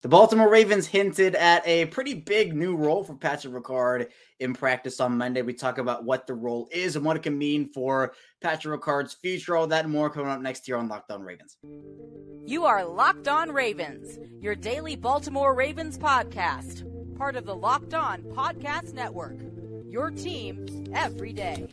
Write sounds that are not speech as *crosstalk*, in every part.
The Baltimore Ravens hinted at a pretty big new role for Patrick Ricard in practice on Monday. We talk about what the role is and what it can mean for Patrick Ricard's future. All that and more coming up next year on Locked On Ravens. You are Locked On Ravens, your daily Baltimore Ravens podcast, part of the Locked On Podcast Network. Your team every day.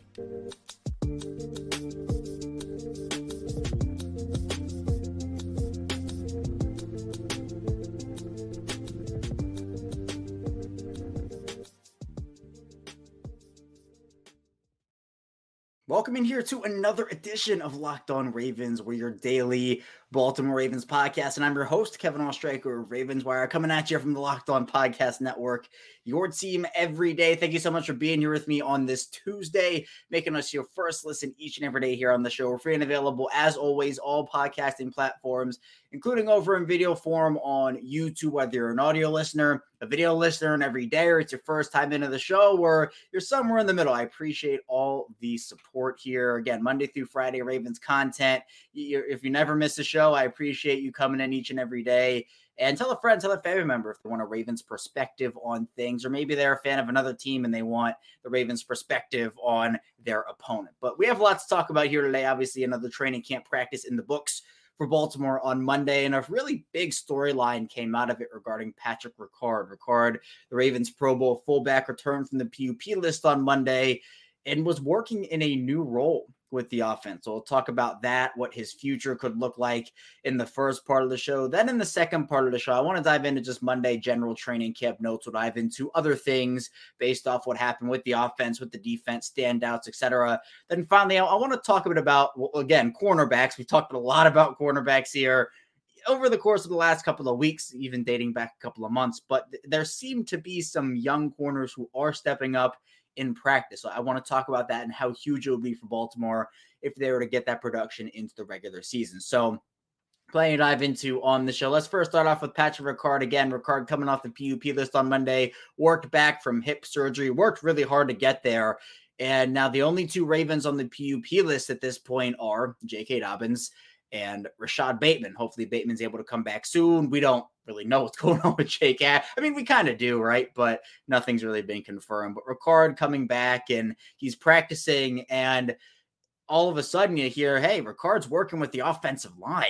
Welcome in here to another edition of Locked On Ravens, where your daily Baltimore Ravens podcast. And I'm your host, Kevin Oestreicher of Ravens Wire, coming at you from the Locked On Podcast Network, your team every day. Thank you so much for being here with me on this Tuesday, making us your first listen each and every day here on the show. We're free and available, as always, all podcasting platforms, including over in video form on YouTube, whether you're an audio listener, a video listener, and every day, or it's your first time into the show, or you're somewhere in the middle. I appreciate all the support here. Again, Monday through Friday, Ravens content. If you never miss a show, I appreciate you coming in each and every day. And tell a friend, tell a family member if they want a Ravens perspective on things, or maybe they're a fan of another team and they want the Ravens perspective on their opponent. But we have lots to talk about here today. Obviously, another training camp practice in the books for Baltimore on Monday, and a really big storyline came out of it regarding Patrick Ricard. Ricard, the Ravens Pro Bowl fullback, returned from the PUP list on Monday and was working in a new role with the offense. So we'll talk about that, what his future could look like in the first part of the show. Then in the second part of the show, I want to dive into just Monday general training camp notes. We'll dive into other things based off what happened with the offense, with the defense, standouts, etc. Then finally, I, I want to talk a bit about well, again cornerbacks. We've talked a lot about cornerbacks here over the course of the last couple of weeks, even dating back a couple of months. But th- there seem to be some young corners who are stepping up in practice. So I want to talk about that and how huge it would be for Baltimore if they were to get that production into the regular season. So plenty to dive into on the show. Let's first start off with Patrick Ricard. Again, Ricard coming off the PUP list on Monday, worked back from hip surgery, worked really hard to get there. And now the only two Ravens on the PUP list at this point are J.K. Dobbins and Rashod Bateman. Hopefully, Bateman's able to come back soon. We don't really know what's *laughs* going on with Jake. I mean, we kind of do, right? But nothing's really been confirmed. But Ricard coming back and he's practicing, and all of a sudden you hear, "Hey, Ricard's working with the offensive line."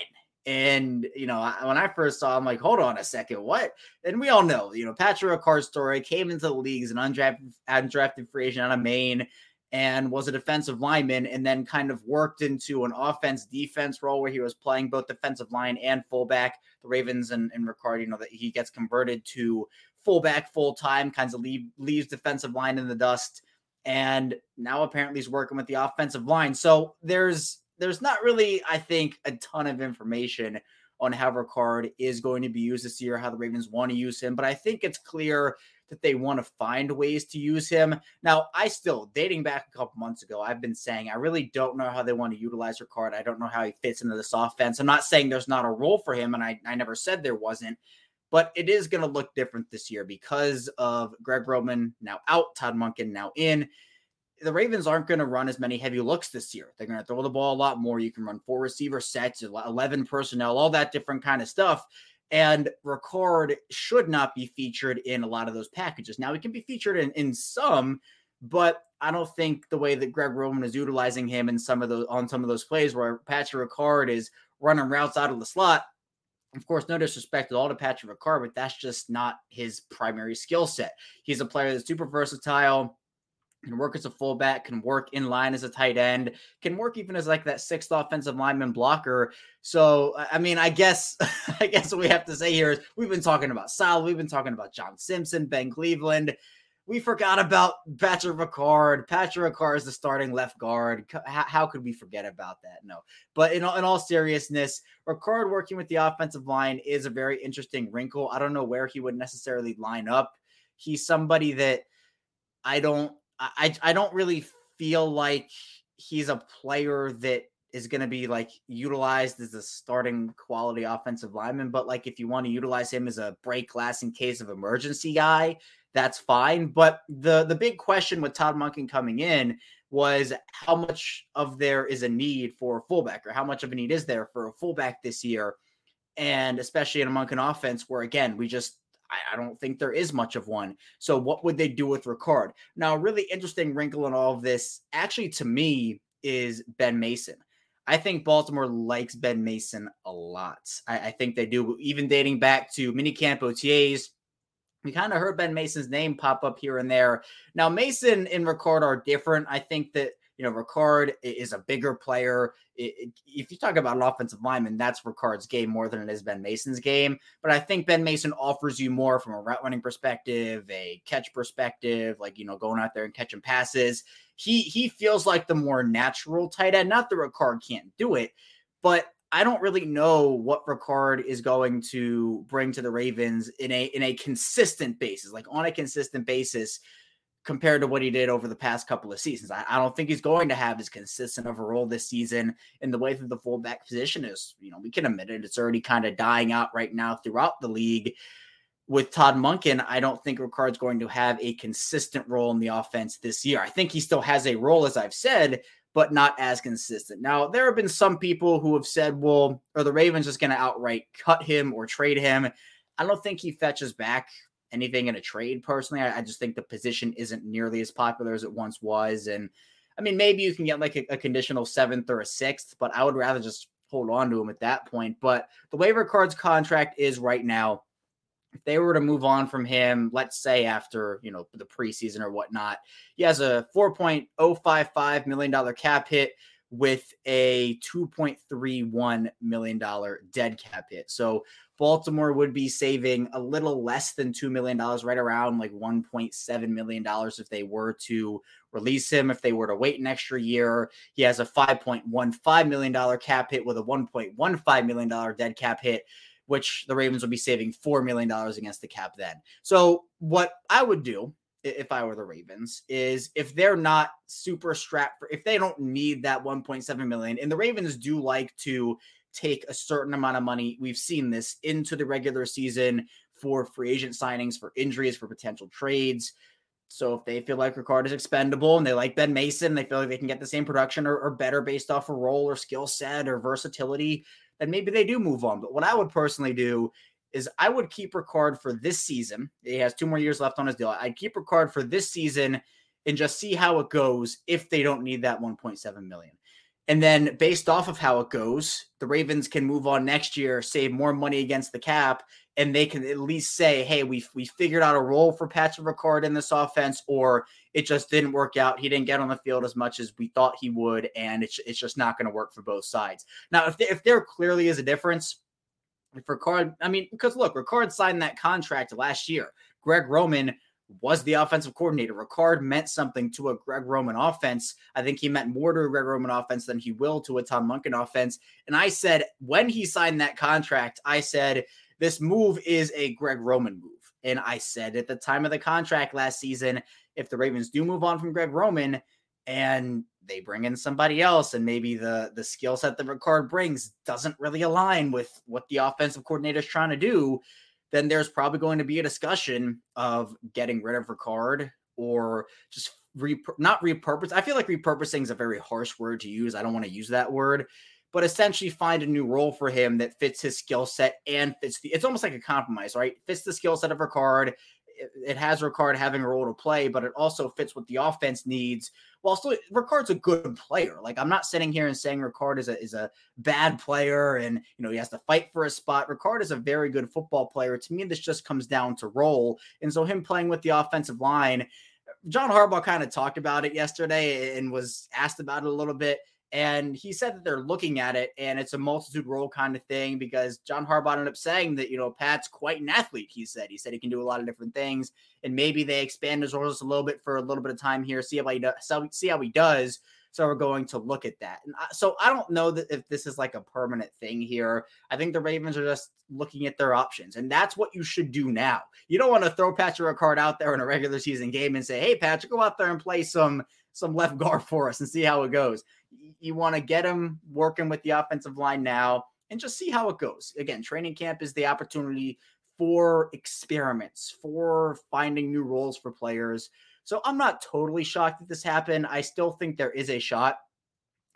And you know, when I first saw, I'm like, hold on a second, what? And we all know, you know, Patrick Ricard's story came into the league as an undrafted, undrafted free agent out of Maine and was a defensive lineman and then kind of worked into an offense defense role where he was playing both defensive line and fullback. The Ravens and, and Ricard, you know, that he gets converted to fullback full time, kinds of leave, leaves defensive line in the dust. And now apparently he's working with the offensive line. So there's there's not really, I think, a ton of information on how Ricard is going to be used this year, how the Ravens want to use him. But I think it's clear that they want to find ways to use him. Now, I still, dating back a couple months ago, I've been saying I really don't know how they want to utilize Ricard. I don't know how he fits into this offense. I'm not saying there's not a role for him, and I, I never said there wasn't, but it is going to look different this year because of Greg Roman now out, Todd Monken now in. The Ravens aren't going to run as many heavy looks this year. They're going to throw the ball a lot more. You can run four receiver sets, 11 personnel, all that different kind of stuff. And Ricard should not be featured in a lot of those packages. Now, he can be featured in, in some, but I don't think the way that Greg Roman is utilizing him in some of those on some of those plays where Patrick Ricard is running routes out of the slot. Of course, no disrespect at all to Patrick Ricard, but that's just not his primary skill set. He's a player that's super versatile can work as a fullback, can work in line as a tight end, can work even as like that sixth offensive lineman blocker. So, I mean, I guess, *laughs* I guess what we have to say here is we've been talking about Sal, we've been talking about John Simpson, Ben Cleveland. We forgot about Patrick Ricard. Patrick Ricard is the starting left guard. How, how could we forget about that? No. But in all, in all seriousness, Ricard working with the offensive line is a very interesting wrinkle. I don't know where he would necessarily line up. He's somebody that I don't I I don't really feel like he's a player that is going to be like utilized as a starting quality offensive lineman. But like if you want to utilize him as a break glass in case of emergency guy, that's fine. But the the big question with Todd Monken coming in was how much of there is a need for a fullback or how much of a need is there for a fullback this year? And especially in a Monken offense where again, we just I, don't think there is much of one. So what would they do with Ricard? Now, a really interesting wrinkle in all of this, actually to me, is Ben Mason. I think Baltimore likes Ben Mason a lot. I, I think they do, even dating back to minicamp OTAs. We kind of heard Ben Mason's name pop up here and there. Now, Mason and Ricard are different. I think that you know, Ricard is a bigger player. if you talk about an offensive lineman, that's Ricard's game more than it is Ben Mason's game. But I think Ben Mason offers you more from a route running perspective, a catch perspective, like you know, going out there and catching passes. He he feels like the more natural tight end. Not that Ricard can't do it, but I don't really know what Ricard is going to bring to the Ravens in a in a consistent basis, like on a consistent basis compared to what he did over the past couple of seasons. I, I, don't think he's going to have as consistent of a role this season in the way that the fullback position is. You know, we can admit it, it's already kind of dying out right now throughout the league. With Todd Monken, I don't think Ricard's going to have a consistent role in the offense this year. I think he still has a role, as I've said, but not as consistent. Now, there have been some people who have said, well, are the Ravens just going to outright cut him or trade him? I don't think he fetches back anything in a trade personally. I, I, just think the position isn't nearly as popular as it once was. And I mean, maybe you can get like a, a conditional seventh or a sixth, but I would rather just hold on to him at that point. But the way Ricard's contract is right now, if they were to move on from him, let's say after you know the preseason or whatnot, he has a four point oh five five million dollar cap hit with a $2.31 million dead cap hit. So Baltimore would be saving a little less than $2 million, right around like $1.7 million if they were to release him, if they were to wait an extra year. He has a $5.15 million cap hit with a $1.15 million dead cap hit which the Ravens would be saving $4 million against the cap then. So, what I would do if I were the Ravens is if they're not super strapped for if they don't need that 1.7 million and the Ravens do like to take a certain amount of money we've seen this into the regular season for free agent signings for injuries for potential trades so if they feel like Ricard is expendable and they like Ben Mason they feel like they can get the same production or, or better based off a role or skill set or versatility then maybe they do move on but what I would personally do is I would keep Ricard for this season. He has two more years left on his deal. I'd keep Ricard for this season and just see how it goes if they don't need that 1.7 million. And then based off of how it goes, the Ravens can move on next year, save more money against the cap, and they can at least say, hey, we we figured out a role for Patrick Ricard in this offense, or it just didn't work out. He didn't get on the field as much as we thought he would, and it's, it's just not going to work for both sides. Now, if, if there clearly is a difference, if Ricard, I mean, because look, Ricard signed that contract last year. Greg Roman was the offensive coordinator. Ricard meant something to a Greg Roman offense. I think he meant more to a Greg Roman offense than he will to a Tom Monken offense. And I said, when he signed that contract, I said, this move is a Greg Roman move. And I said at the time of the contract last season, if the Ravens do move on from Greg Roman and they bring in somebody else and maybe the the skill set that Ricard brings doesn't really align with what the offensive coordinator is trying to do, then there's probably going to be a discussion of getting rid of Ricard or just re- not repurpose. I feel like repurposing is a very harsh word to use. I don't want to use that word, but essentially find a new role for him that fits his skill set and fits the. It's almost like a compromise, right? Fits the skill set of Ricard it has Ricard having a role to play, but it also fits what the offense needs. While still, Ricard's a good player. Like I'm not sitting here and saying Ricard is a is a bad player, and you know he has to fight for a spot. Ricard is a very good football player. To me, this just comes down to role, and so him playing with the offensive line. John Harbaugh kind of talked about it yesterday and was asked about it a little bit. And he said that they're looking at it and it's a multitude role kind of thing because John Harbaugh ended up saying that, you know, Pat's quite an athlete, he said. He said he can do a lot of different things. And maybe they expand his roles a little bit for a little bit of time here, see how he does, see how he does. So we're going to look at that. And so I don't know that if this is like a permanent thing here. I think the Ravens are just looking at their options, and that's what you should do now. You don't want to throw Patrick Ricard out there in a regular season game and say, "Hey, Patrick, go out there and play some some left guard *laughs* for us and see how it goes." You want to get him working with the offensive line now and just see how it goes. Again, training camp is the opportunity for experiments, for finding new roles for players. So I'm not totally shocked that this happened. I still think there is a shot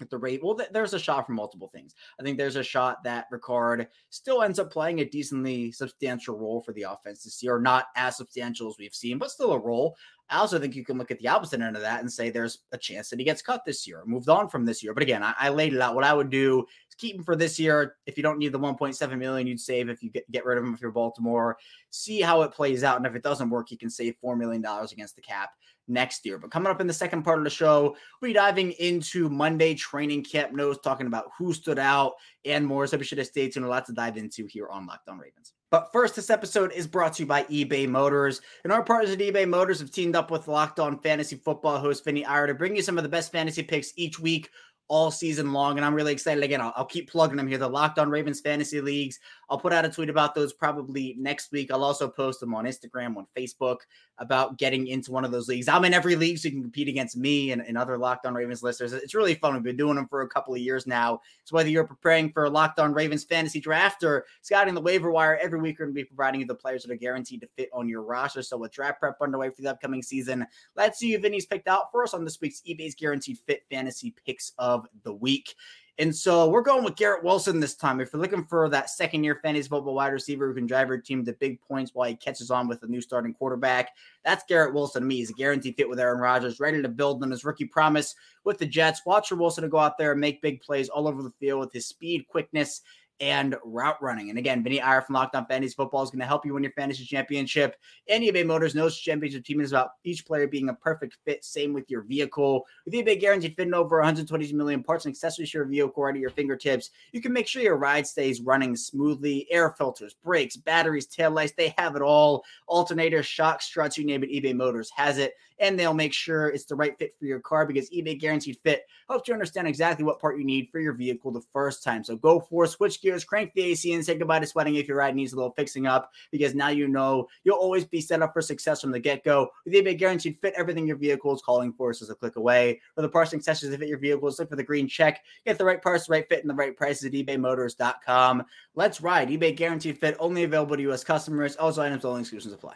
at the rate. Well, th- there's a shot for multiple things. I think there's a shot that Ricard still ends up playing a decently substantial role for the offense this year, not as substantial as we've seen, but still a role. I also think you can look at the opposite end of that and say there's a chance that he gets cut this year, moved on from this year. But again, I, I laid it out. What I would do is keep him for this year. If you don't need the 1.7 million, you'd save if you get, get rid of him if you're Baltimore. See how it plays out, and if it doesn't work, you can save four million dollars against the cap next year. But coming up in the second part of the show, we'll be diving into Monday training camp notes, talking about who stood out and more. So be sure to stay tuned. A lot to dive into here on Locked On Ravens. But first, this episode is brought to you by eBay Motors. And our partners at eBay Motors have teamed up with Locked On Fantasy Football host Vinnie Iyer to bring you some of the best fantasy picks each week all season long. And I'm really excited. Again, I'll, I'll, keep plugging them here. The Locked On Ravens Fantasy Leagues. I'll put out a tweet about those probably next week. I'll also post them on Instagram, on Facebook about getting into one of those leagues. I'm in every league, so you can compete against me and, and other Locked On Ravens listeners. It's really fun. We've been doing them for a couple of years now. So whether you're preparing for a Locked On Ravens fantasy draft or scouting the waiver wire, every week we're going to be providing you the players that are guaranteed to fit on your roster. So with draft prep underway for the upcoming season, let's see who Vinnie's picked out for us on this week's eBay's Guaranteed Fit Fantasy Picks of the Week. And so we're going with Garrett Wilson this time. If you're looking for that second year fantasy football wide receiver who can drive your team to big points while he catches on with a new starting quarterback, that's Garrett Wilson to me. He's a guaranteed fit with Aaron Rodgers, ready to build on his rookie promise with the Jets. Watch for Wilson to go out there and make big plays all over the field with his speed, quickness, and route running. And again, Vinnie Iyer from Locked On Fantasy Football is going to help you win your fantasy championship. And eBay Motors knows championship team is about each player being a perfect fit. Same with your vehicle. With eBay guaranteed fitting over 120 million parts and accessories to your vehicle right at your fingertips, you can make sure your ride stays running smoothly. Air filters, brakes, batteries, tail lights, they have it all. Alternators, shocks, struts, you name it, eBay Motors has it and they'll make sure it's the right fit for your car because eBay Guaranteed Fit helps you understand exactly what part you need for your vehicle the first time. So go for switch gears, crank the AC, and say goodbye to sweating if your ride needs a little fixing up because now you know you'll always be set up for success from the get go. With eBay Guaranteed Fit, everything your vehicle is calling for is a click away. For the parts and accessories that fit your vehicle, look for the green check. Get the right parts, the right fit, and the right prices at ebaymotors.com. Let's ride. eBay Guaranteed Fit only available to U.S. customers. Also, items only exclusions apply.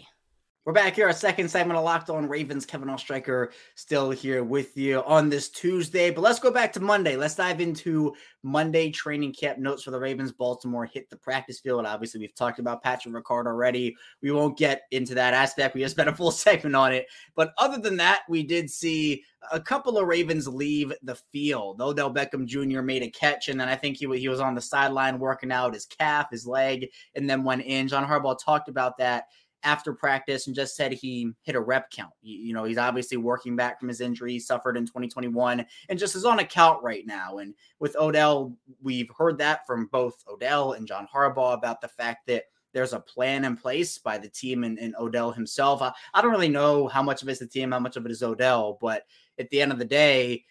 We're back here, our second segment of Locked On Ravens. Kevin Oestreicher still here with you on this Tuesday. But let's go back to Monday. Let's dive into Monday training camp notes for the Ravens. Baltimore hit the practice field. Obviously, we've talked about Patrick Ricard already. We won't get into that aspect. We just spent a full *laughs* segment on it. But other than that, we did see a couple of Ravens leave the field. Odell Beckham Jr. made a catch, and then I think he, he was on the sideline working out his calf, his leg, and then went in. John Harbaugh talked about that after practice and just said he hit a rep count. You, you, know, he's obviously working back from his injury he suffered in 2021 and just is on a count right now. And with Odell, we've heard that from both Odell and John Harbaugh about the fact that there's a plan in place by the team and, and Odell himself. I, I don't really know how much of it is the team, how much of it is Odell, but at the end of the day,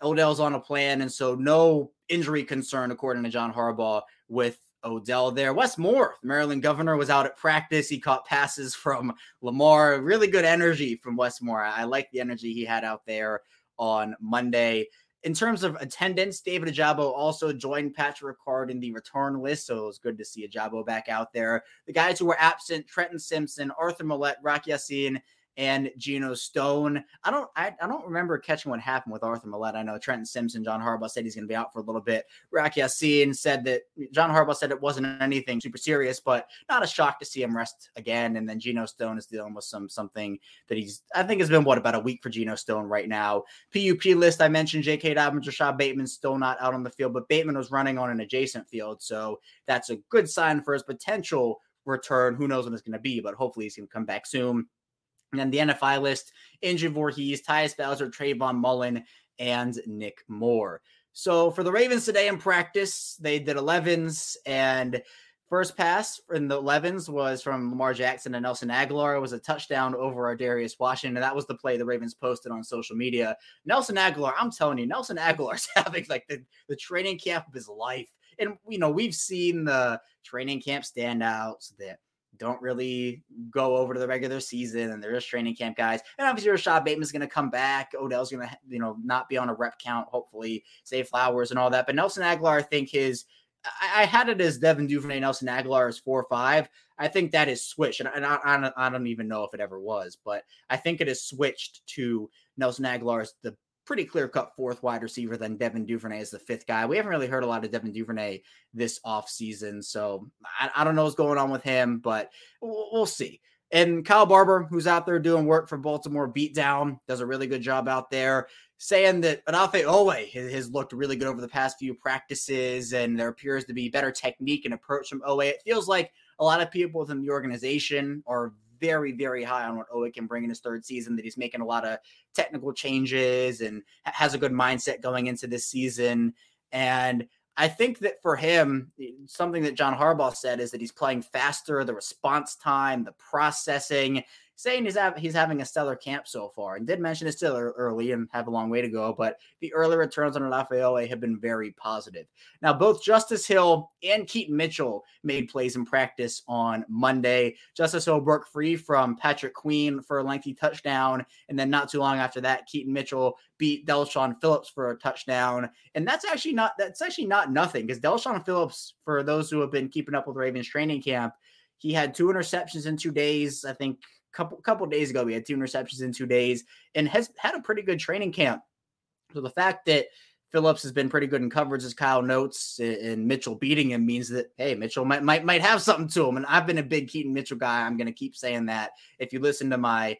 Odell's on a plan. And so no injury concern, according to John Harbaugh, with Odell there. Wes Moore, Maryland governor, was out at practice. He caught passes from Lamar. Really good energy from Wes Moore. I, like the energy he had out there on Monday. In terms of attendance, David Ojabo also joined Patrick Ricard in the return list, so it was good to see Ojabo back out there. The guys who were absent, Trenton Simpson, Arthur Maulet, Rock Ya-Sin, and Geno Stone. I don't I, I don't remember catching what happened with Arthur Maulet. I know Trenton Simpson, John Harbaugh said he's going to be out for a little bit. Rock Ya-Sin said that John Harbaugh said it wasn't anything super serious, but not a shock to see him rest again. And then Geno Stone is dealing with some something that he's I think has been what about a week for Geno Stone right now. PUP list I mentioned J.K. Dobbins, Rashod Bateman still not out on the field, but Bateman was running on an adjacent field, so that's a good sign for his potential return. Who knows when it's going to be, but hopefully he's going to come back soon. And then the NFI list, Andrew Voorhees, Tyus Bowser, Trayvon Mullen, and Nick Moore. So for the Ravens today in practice, they did 11s and first pass in the 11s was from Lamar Jackson and Nelson Agholor. It was a touchdown over our Darius Washington. And that was the play the Ravens posted on social media. Nelson Agholor, I'm telling you, Nelson Agholor's *laughs* having like the, the training camp of his life. And, you know, we've seen the training camp standouts that don't really go over to the regular season and they're just training camp guys. And obviously Rashod Bateman's going to come back. Odell's going to, you know, not be on a rep count, hopefully Zay Flowers and all that. But Nelson Agholor, I think his, I, I had it as Devin Duvernay, Nelson Agholor is four or five. I think that is switched. And, I, I, I don't even know if it ever was, but I think it is switched to Nelson Agholor as the pretty clear cut fourth wide receiver than Devin Duvernay as the fifth guy. We haven't really heard a lot of Devin Duvernay this offseason. So I, I don't know what's going on with him, but we'll, we'll see. And Kyle Barber, who's out there doing work for Baltimore, beat down, does a really good job out there, saying that Odafe Oweh has looked really good over the past few practices, and there appears to be better technique and approach from Oweh. It feels like a lot of people within the organization are very, very high on what Oweh can bring in his third season, that he's making a lot of technical changes and has a good mindset going into this season. And I think that for him, something that John Harbaugh said is that he's playing faster, the response time, the processing saying he's, he's having a stellar camp so far and did mention it's still early and have a long way to go, but the early returns on Rafael have been very positive. Now, both Justice Hill and Keaton Mitchell made plays in practice on Monday. Justice Hill broke free from Patrick Queen for a lengthy touchdown. And then not too long after that, Keaton Mitchell beat Del'Shawn Phillips for a touchdown. And that's actually not that's actually not nothing because Del'Shawn Phillips, for those who have been keeping up with Ravens training camp, he had two interceptions in two days. I think couple couple days ago. We had two interceptions in two days and has had a pretty good training camp. So the fact that Phillips has been pretty good in coverage, as Kyle notes, and Mitchell beating him means that hey, Mitchell might might might have something to him. And I've been a big Keaton Mitchell guy. I'm going to keep saying that. If you listen to my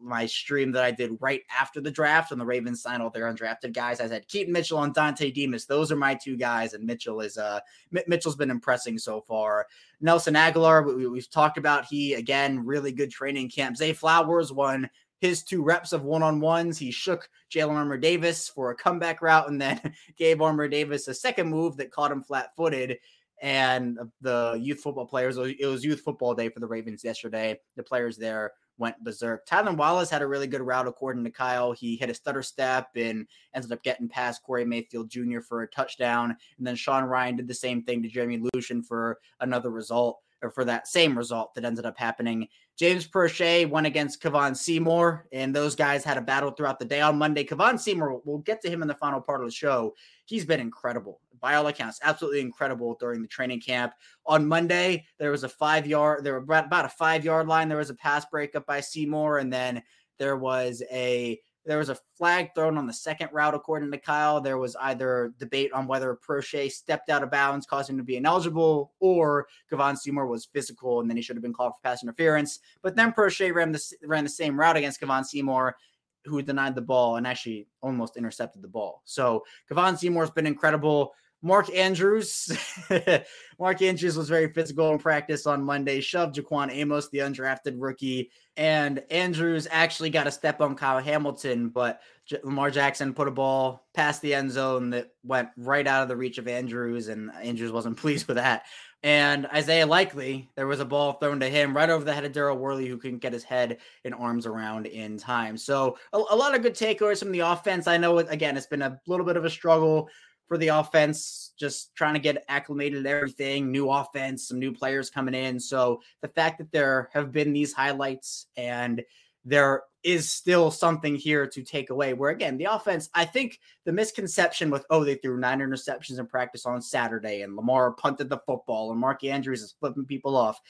my stream that I did right after the draft when the Ravens signed all their undrafted guys. I said Keaton Mitchell and Dontay Demus. Those are my two guys, and Mitchell is uh M- Mitchell's been impressing so far. Nelson Agholor, we, we've talked about. He again really good training camp. Zay Flowers won his two reps of one on ones. He shook Jalyn Armour Davis for a comeback route, and then *laughs* gave Armour Davis a second move that caught him flat footed and the youth football players. It was youth football day for the Ravens yesterday. The players there went berserk. Tylan Wallace had a really good route, according to Kyle. He hit a stutter step and ended up getting past Corey Mayfield Jr. for a touchdown. And then Sean Ryan did the same thing to Jeremy Lucien for another result or for that same result that ended up happening. James Proche went against Kevon Seymour, and those guys had a battle throughout the day on Monday. Kevon Seymour, we'll get to him in the final part of the show. He's been incredible by all accounts, absolutely incredible during the training camp. On Monday, there was a five yard, there were about a five yard line. There was a pass breakup by Seymour, and then there was a there was a flag thrown on the second route, according to Kyle. There was either debate on whether Proche stepped out of bounds, causing him to be ineligible, or Kevon Seymour was physical and then he should have been called for pass interference. But then Proche ran the, ran the same route against Kevon Seymour, who denied the ball and actually almost intercepted the ball. So Kevon Seymour's been incredible. Mark Andrews, *laughs* Mark Andrews was very physical in practice on Monday, shoved Jaquan Amos, the undrafted rookie, and Andrews actually got a step on Kyle Hamilton, but J- Lamar Jackson put a ball past the end zone that went right out of the reach of Andrews, and Andrews wasn't *laughs* pleased with that. And Isaiah Likely, there was a ball thrown to him right over the head of Daryl Worley, who couldn't get his head and arms around in time. So a, a lot of good takeaways from the offense. I know, again, it's been a little bit of a struggle for the offense, just trying to get acclimated to everything, new offense, some new players coming in. So the fact that there have been these highlights and there is still something here to take away. Where again, the offense, I think the misconception with oh, they threw nine interceptions in practice on Saturday and Lamar punted the football and Mark Andrews is flipping people off.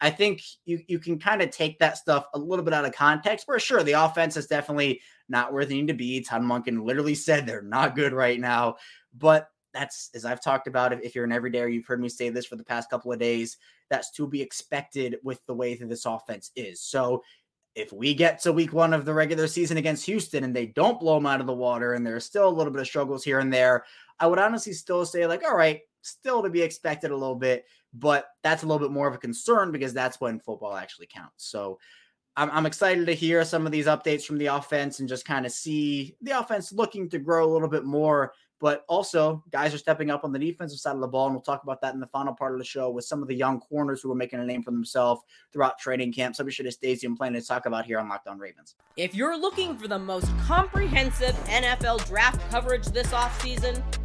I think you you can kind of take that stuff a little bit out of context. For sure, the offense is definitely not where they need to be. Todd Monken literally said they're not good right now, but that's as I've talked about. If, you're an everyday, you've heard me say this for the past couple of days. That's to be expected with the way that this offense is. So if we get to week one of the regular season against Houston and they don't blow them out of the water and there's still a little bit of struggles here and there, I would honestly still say, like, all right, still to be expected a little bit, but that's a little bit more of a concern because that's when football actually counts. So I'm, I'm excited to hear some of these updates from the offense and just kind of see the offense looking to grow a little bit more but also, guys are stepping up on the defensive side of the ball, and we'll talk about that in the final part of the show with some of the young corners who are making a name for themselves throughout training camp. So we should have Stacey and planning to talk about here on Locked On Ravens. If you're looking for the most comprehensive NFL draft coverage this offseason,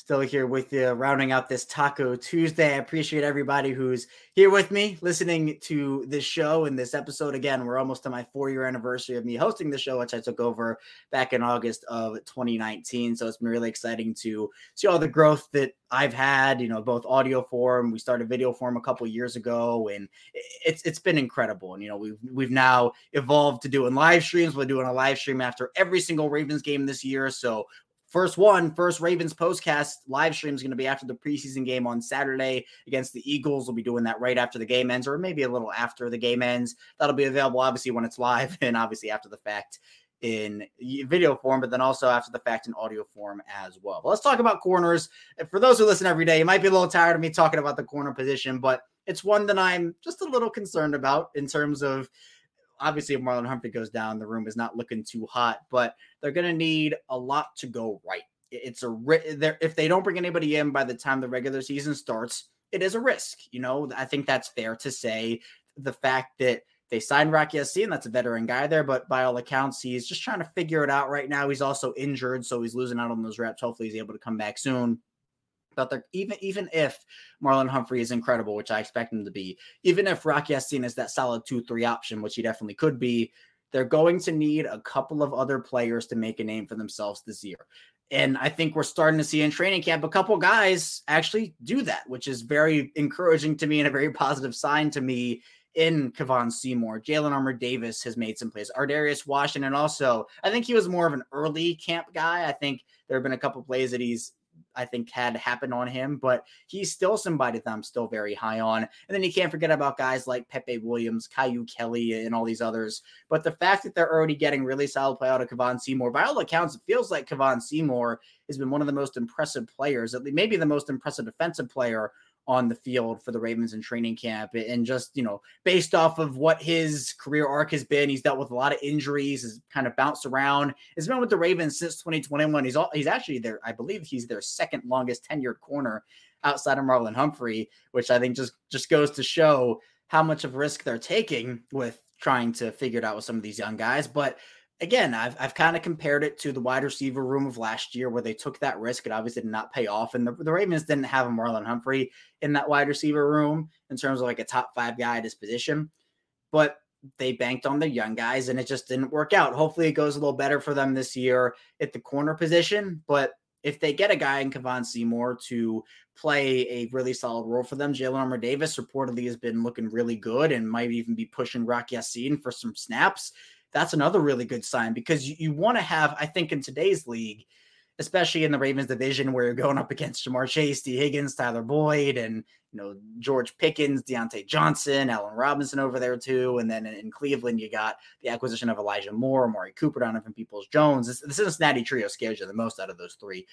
still here with you, rounding out this Taco Tuesday. I appreciate everybody who's here with me, listening to this show and this episode. Again, we're almost to my four year anniversary of me hosting the show, which I took over back in August of 2019. So it's been really exciting to see all the growth that I've had, you know, both audio form. We started video form a couple years ago, and it's it's been incredible. And you know, we've we've now evolved to doing live streams. We're doing a live stream after every single Ravens game this year. So First one, first Ravens postcast live stream is going to be after the preseason game on Saturday against the Eagles. We'll be doing that right after the game ends, or maybe a little after the game ends. That'll be available obviously when it's live, *laughs* and obviously after the fact in video form, but then also after the fact in audio form as well. Let's talk about corners. For those who listen every day, you might be a little tired of me talking about the corner position, but it's one that I'm just a little concerned about in terms of obviously if Marlon Humphrey goes down, the room is not looking too hot, but they're going to need a lot to go right. It's a if they don't bring anybody in by the time the regular season starts, it is a risk. You know, I think that's fair to say. The fact that they signed Rock Ya-Sin, and that's a veteran guy there, but by all accounts, he's just trying to figure it out right now. He's also injured, so he's losing out on those reps. Hopefully, he's able to come back soon. But they're, even even if Marlon Humphrey is incredible, which I expect him to be, even if Rocky Ya-Sin is that solid two three option, which he definitely could be, they're going to need a couple of other players to make a name for themselves this year. And I think we're starting to see in training camp a couple guys actually do that, which is very encouraging to me and a very *laughs* positive sign to me in Kevon Seymour. Jalyn Armour Davis has made some plays. Ar'Darius Washington also. I think he was more of an early camp guy. I think there have been a couple plays that he's I think had happened on him, but he's still somebody that I'm still very high on. And then you can't forget about guys like Pepe Williams, Kyu Kelly, and all these others. But the fact that they're already getting really solid play out of Kevon Seymour, by all accounts, it feels like Kevon Seymour has been one of the most impressive players, at least maybe the most impressive defensive player on the field for the Ravens in training camp. And just, you know, based off of what his career arc has been, he's dealt with a lot of injuries, has kind of bounced around. He's been with the Ravens since 2021. He's all, he's actually there. I believe he's their second longest tenured corner outside of Marlon Humphrey, which I think just just goes to show how much of risk they're taking with trying to figure it out with some of these young guys. But again, I've, I've kind of compared it to the wide receiver room of last year where they took that risk. It obviously did not pay off. And the, the Ravens didn't have a Marlon Humphrey in that wide receiver room in terms of like a top five guy at his position. But they banked on the young guys and it just didn't work out. Hopefully it goes a little better for them this year at the corner position. But if they get a guy in Kevon Seymour to play a really solid role for them, Jalyn Armour Davis reportedly has been looking really good and might even be pushing Rock Ya-Sin for some snaps that's another really good sign because you, you want to have, I think, in today's league, especially in the Ravens division where you're going up against Ja'Marr Chase, Tee Higgins, Tyler Boyd, and you know George Pickens, Diontae Johnson, Allen Robinson over there too, and then in, Cleveland you got the acquisition of Elijah Moore, Amari Cooper, Donovan Peoples Jones. This, this Cincinnati trio scares you the most out of those three.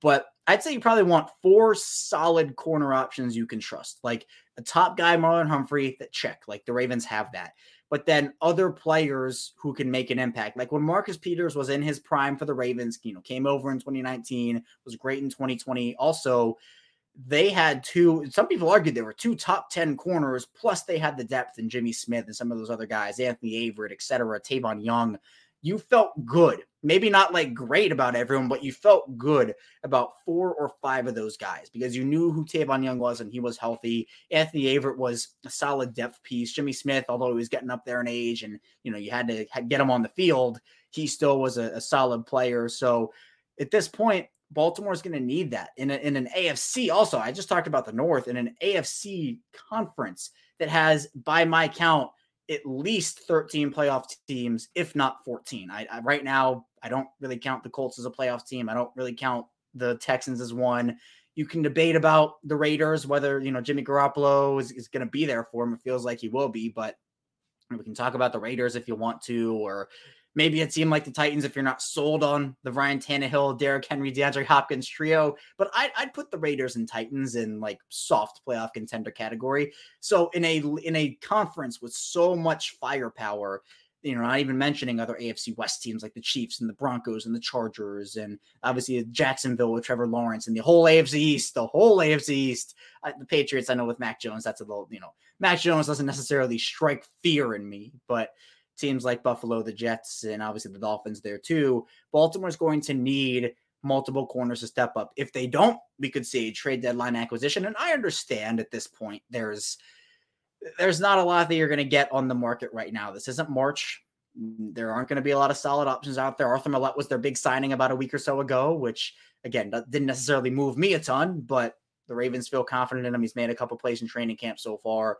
But I'd say you probably want four solid corner options you can trust, like a top guy, Marlon Humphrey, that check. Like the Ravens have that. But then other players who can make an impact. Like when Marcus Peters was in his prime for the Ravens, you know, came over in 2019, was great in 2020. Also, they had two, some people argued there were two top 10 corners, plus they had the depth in Jimmy Smith and some of those other guys, Anthony Averett, et cetera, Tavon Young. You felt good. Maybe not like great about everyone, but you felt good about four or five of those guys because you knew who Tavon Young was and he was healthy. Anthony Averett was a solid depth piece. Jimmy Smith, although he was getting up there in age and you know you had to get him on the field, he still was a, a solid player. So at this point, Baltimore is going to need that in, a, in an AFC. Also, I just talked about the North in an AFC conference that has, by my count, at least 13 playoff teams, if not 14. I, I, right now I don't really count the Colts as a playoff team. I don't really count the Texans as one. You can debate about the Raiders whether you know Jimmy Garoppolo is, is going to be there for him. It feels like he will be, but we can talk about the Raiders if you want to, or maybe a team like the Titans if you're not sold on the Ryan Tannehill, Derrick Henry, DeAndre Hopkins trio. But I'd, I'd put the Raiders and Titans in like soft playoff contender category. So in a in a conference with so much firepower, you know, not even mentioning other AFC West teams like the Chiefs and the Broncos and the Chargers, and obviously Jacksonville with Trevor Lawrence and the whole AFC East, the whole AFC East. Uh, the Patriots, I know with Mac Jones, that's a little, you know, Mac Jones doesn't necessarily strike fear in me, but teams like Buffalo, the Jets, and obviously the Dolphins there too. Baltimore's going to need multiple corners to step up. If they don't, we could see trade deadline acquisition. And I understand at this point there's there's not a lot that you're going to get on the market right now. This isn't March. There aren't going to be a lot of solid options out there. Arthur Maulet was their big signing about a week or so ago, which again didn't necessarily move me a ton, but the Ravens feel confident in him. He's made a couple plays in training camp so far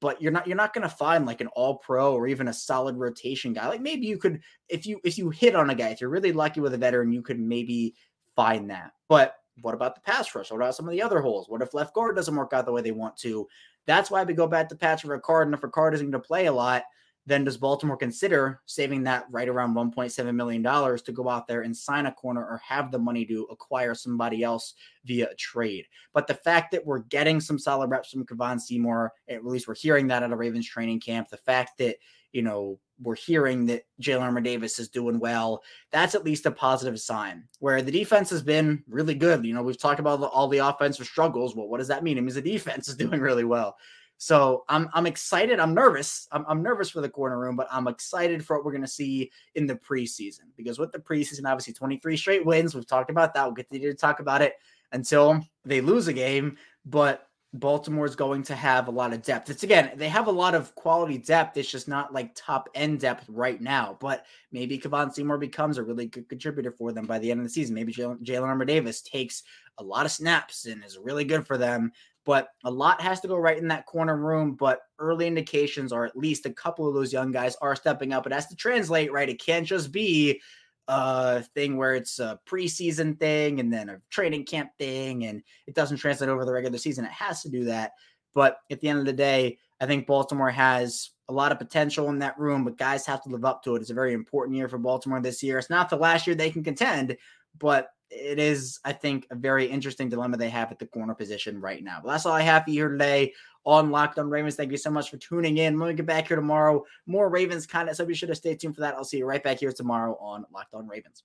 but you're not you're not going to find like an all pro or even a solid rotation guy. Like maybe you could if you if you hit on a guy, if you're really lucky with a veteran, you could maybe find that. But what about the pass rush? What about some of the other holes? What if left guard doesn't work out the way they want to? That's why we go back to Patrick Ricard. And if Ricard isn't going to play a lot, then does Baltimore consider saving that right around $1.7 million to go out there and sign a corner or have the money to acquire somebody else via a trade? But the fact that we're getting some solid reps from Kevon Seymour, at least we're hearing that at a Ravens training camp, the fact that, you know, we're hearing that Jalyn Davis is doing well, that's at least a positive sign. Where the defense has been really good. You know, we've talked about all the offensive struggles. Well, what does that mean? It means the defense is *laughs* doing really well. So I'm I'm excited. I'm nervous. I'm, I'm nervous for the corner room, but I'm excited for what we're going to see in the preseason because with the preseason, obviously 23 straight wins. We've talked about that. We'll continue to talk about it until they lose a game. But Baltimore is going to have a lot of depth. It's again, they have a lot of quality depth. It's just not like top end depth right now. But maybe Kevon Seymour becomes a really good contributor for them by the end of the season. Maybe Jalyn Armour Davis takes a lot of snaps and is really good for them but a lot has to go right in that corner room. But early indications are at least a couple of those young guys are stepping up. It has to translate, right? It can't just be a thing where it's a preseason thing and then a training camp thing and it doesn't translate over the regular season. It has to do that. But at the end of the day, I think Baltimore has a lot of potential in that room, but guys have to live up to it. It's a very important year for Baltimore this year. It's not the last year they can contend, but it is, I think, a very interesting dilemma they have at the corner position right now. But that's all I have for you here today on Locked On Ravens. Thank you so much for tuning in. When we get back here tomorrow, more Ravens content. So be sure to stay tuned for that. I'll see you right back here tomorrow on Locked On Ravens.